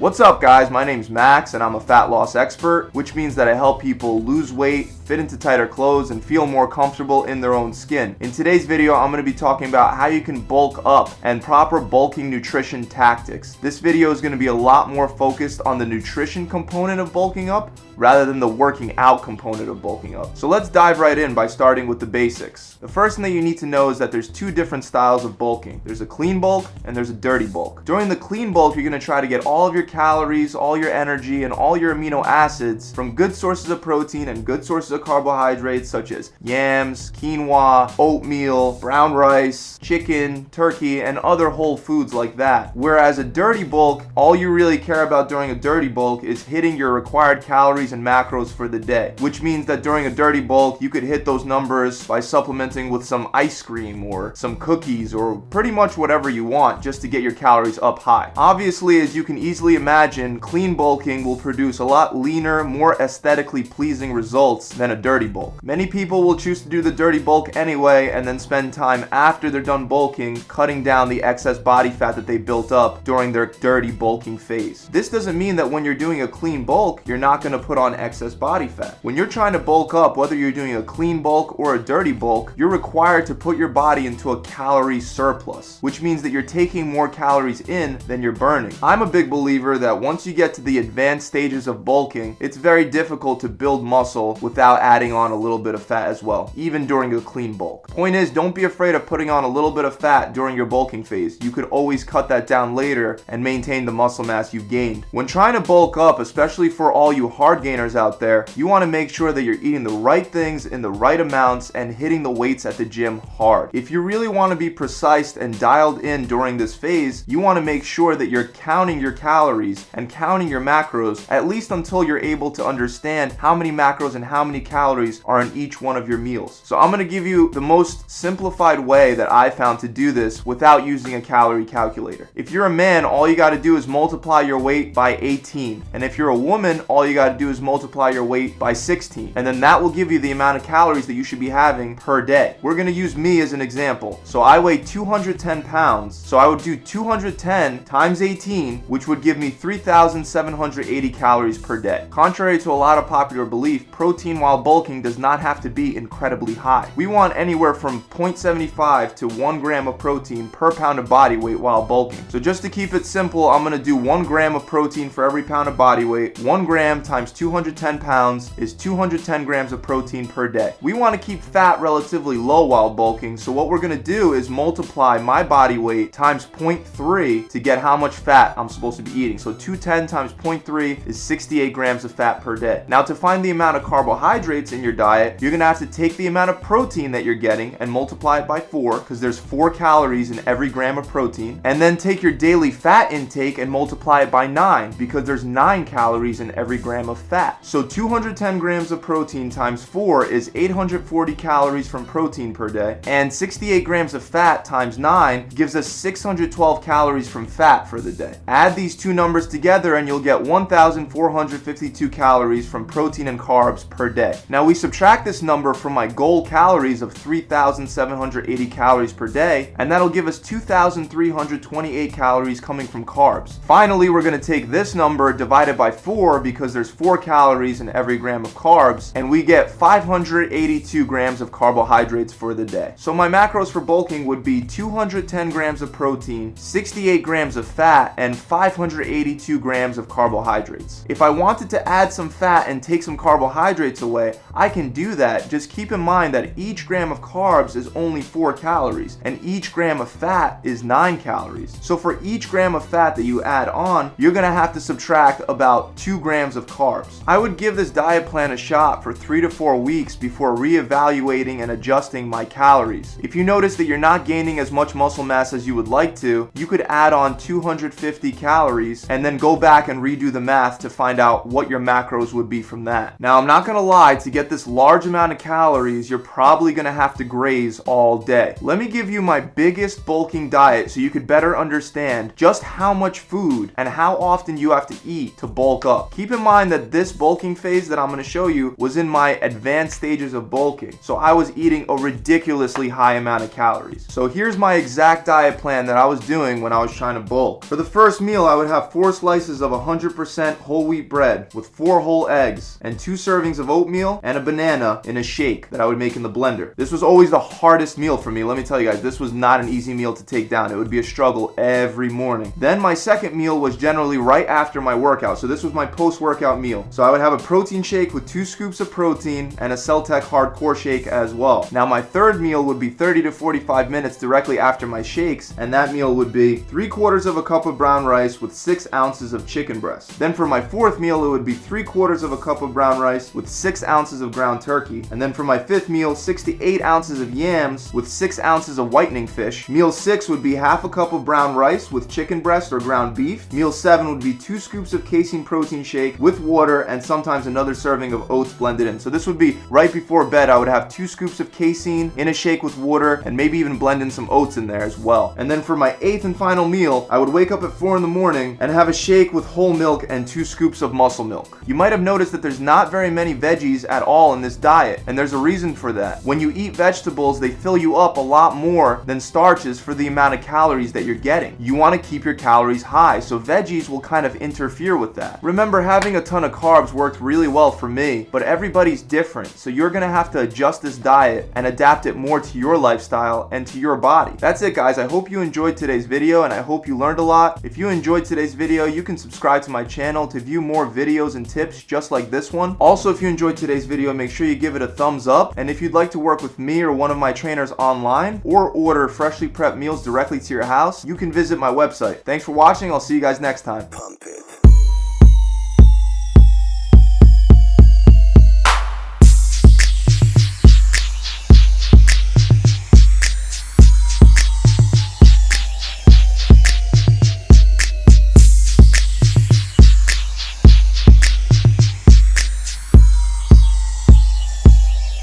What's up, guys? My name's Max, and I'm a fat loss expert, which means that I help people lose weight, fit into tighter clothes, and feel more comfortable in their own skin. In today's video, I'm to be talking about how you can bulk up and proper bulking nutrition tactics. This video is to be a lot more focused on the nutrition component of bulking up rather than the working out component of bulking up. So let's dive right in by starting with the basics. The first thing that you need to know is that there's two different styles of bulking. There's a clean bulk and there's a dirty bulk. During the clean bulk, you're to try to get all of your calories, all your energy, and all your amino acids from good sources of protein and good sources of carbohydrates such as yams, quinoa, oatmeal, brown rice, chicken, turkey, and other whole foods like that. Whereas a dirty bulk, all you really care about during a dirty bulk is hitting your required calories and macros for the day, which means that during a dirty bulk, you could hit those numbers by supplementing with some ice cream or some cookies or pretty much whatever you want just to get your calories up high. Obviously, as you can easily imagine, clean bulking will produce a lot leaner, more aesthetically pleasing results than a dirty bulk. Many people will choose to do the dirty bulk anyway and then spend time after they're done bulking cutting down the excess body fat that they built up during their dirty bulking phase. This doesn't mean that when you're doing a clean bulk, you're not going to put on excess body fat. When you're trying to bulk up, whether you're doing a clean bulk or a dirty bulk, you're required to put your body into a calorie surplus, which means that you're taking more calories in than you're burning. I'm a big believer that once you get to the advanced stages of bulking, it's very difficult to build muscle without adding on a little bit of fat as well, even during a clean bulk. Point is, don't be afraid of putting on a little bit of fat during your bulking phase. You could always cut that down later and maintain the muscle mass you've gained. When trying to bulk up, especially for all you hard gainers out there, you want to make sure that you're eating the right things in the right amounts and hitting the weights at the gym hard. If you really want to be precise and dialed in during this phase, you want to make sure that you're counting your calories and counting your macros at least until you're able to understand how many macros and how many calories are in each one of your meals. So I'm going to give you the most simplified way that I found to do this without using a calorie calculator. If you're a man, all you got to do is multiply your weight by 18. And if you're a woman, all you got to do is multiply your weight by 16. And then that will give you the amount of calories that you should be having per day. We're to use me as an example. So I weigh 210 pounds. So I would do 210 times 18, which would give me 3,780 calories per day. Contrary to a lot of popular belief, protein while bulking does not have to be incredibly high. We want anywhere from 0.75 to 1 gram of protein per pound of body weight while bulking. So just to keep it simple, I'm to do 1 gram of protein for every pound of body weight. 1 gram times 210 pounds is 210 grams of protein per day. We want to keep fat relatively low while bulking, so what we're going to do is multiply my body weight times 0.3 to get how much fat I'm supposed to be eating. So 210 times 0.3 is 68 grams of fat per day. Now to find the amount of carbohydrates in your diet, you're going to have to take the amount of protein that you're getting and multiply it by 4 because there's 4 calories in every gram of protein, and then take your daily fat intake and multiply it by 9 because there's 9 calories in every gram of fat. So 210 grams of protein times 4 is 840 calories from protein per day, and 68 grams of fat times 9 gives us 612 calories from fat for the day. Add these two numbers together and you'll get 1,452 calories from protein and carbs per day. Now we subtract this number from my goal calories of 3,780 calories per day, and that'll give us 2,328 calories coming from carbs. Finally, we're to take this number divided by 4 because there's 4 calories in every gram of carbs, and we get 582 grams of carbohydrates for the day. So my macros for bulking would be 210 grams of protein, 68 grams of fat, and 582 grams of carbohydrates. If I wanted to add some fat and take some carbohydrates away, I can do that. Just keep in mind that each gram of carbs is only 4 calories, and each gram of fat is 9 calories. So for each gram of fat that you add on, you're gonna have to subtract about 2 grams of carbs. I would give this diet plan a shot for 3 to 4 weeks before reevaluating and adjusting my calories. If you notice that you're not gaining as much muscle mass as you would like to, you could add on 250 calories and then go back and redo the math to find out what your macros would be from that. Now, I'm not gonna lie, to get this large amount of calories, you're probably gonna have to graze all day. Let me give you my biggest bulking diet so you could better understand just how much food and how often you have to eat to bulk up. Keep in mind that this bulking phase that I'm gonna show you was in my advanced stages of bulking. So I was eating a ridiculously high amount of calories. So here's my exact diet plan that I was doing when I was trying to bulk. For the first meal, I would have four slices of 100% whole wheat bread with four whole eggs and two servings of oatmeal and a banana in a shake that I would make in the blender. This was always the hardest meal for me. Let me tell you guys, this was not an easy meal to take down. It would be a struggle every morning. Then my second meal was generally right after my workout. So this was my post-workout meal. So I would have a protein shake with two scoops of protein and a Cell-Tech hardcore shake as well. Now my third meal would be 30 to 45 minutes directly after my shakes, and that meal would be three quarters of a cup of brown rice with six ounces of chicken breast. Then for my fourth meal, it would be three quarters of a cup of brown rice with six ounces of ground turkey. And then for my fifth meal, six to eight ounces of yams with six ounces of whitening fish. Meal six would be half a cup of brown rice with chicken breast or ground beef. Meal seven would be two scoops of casein protein shake with water and sometimes another serving of oats blended in. So this would be right before bed. I would have two scoops of casein in a shake with water and maybe even blend in some oats in there as well. And then for my eighth and final meal, I would wake up at four in the morning and have a shake with whole milk and two scoops of muscle milk. You might have noticed that there's not very many veggies at all in this diet, and there's a reason for that. When you eat vegetables, they fill you up a lot more than starches for the amount of calories that you're getting. You want to keep your calories high, so veggies will kind of interfere with that. Remember, having a ton of carbs worked really well for me, but everybody's different, so you're gonna have to adjust this diet and adapt it more to your lifestyle and to your body. That's it, guys. I hope you enjoyed today's video and I hope you learned a lot. If you enjoyed today's video, you can subscribe to my channel to view more videos and tips just like this one. Also, if you enjoyed today's video, make sure you give it a thumbs up. And if you'd like to work with me or one of my trainers online or order freshly prepped meals directly to your house, you can visit my website. Thanks for watching. I'll see you guys next time.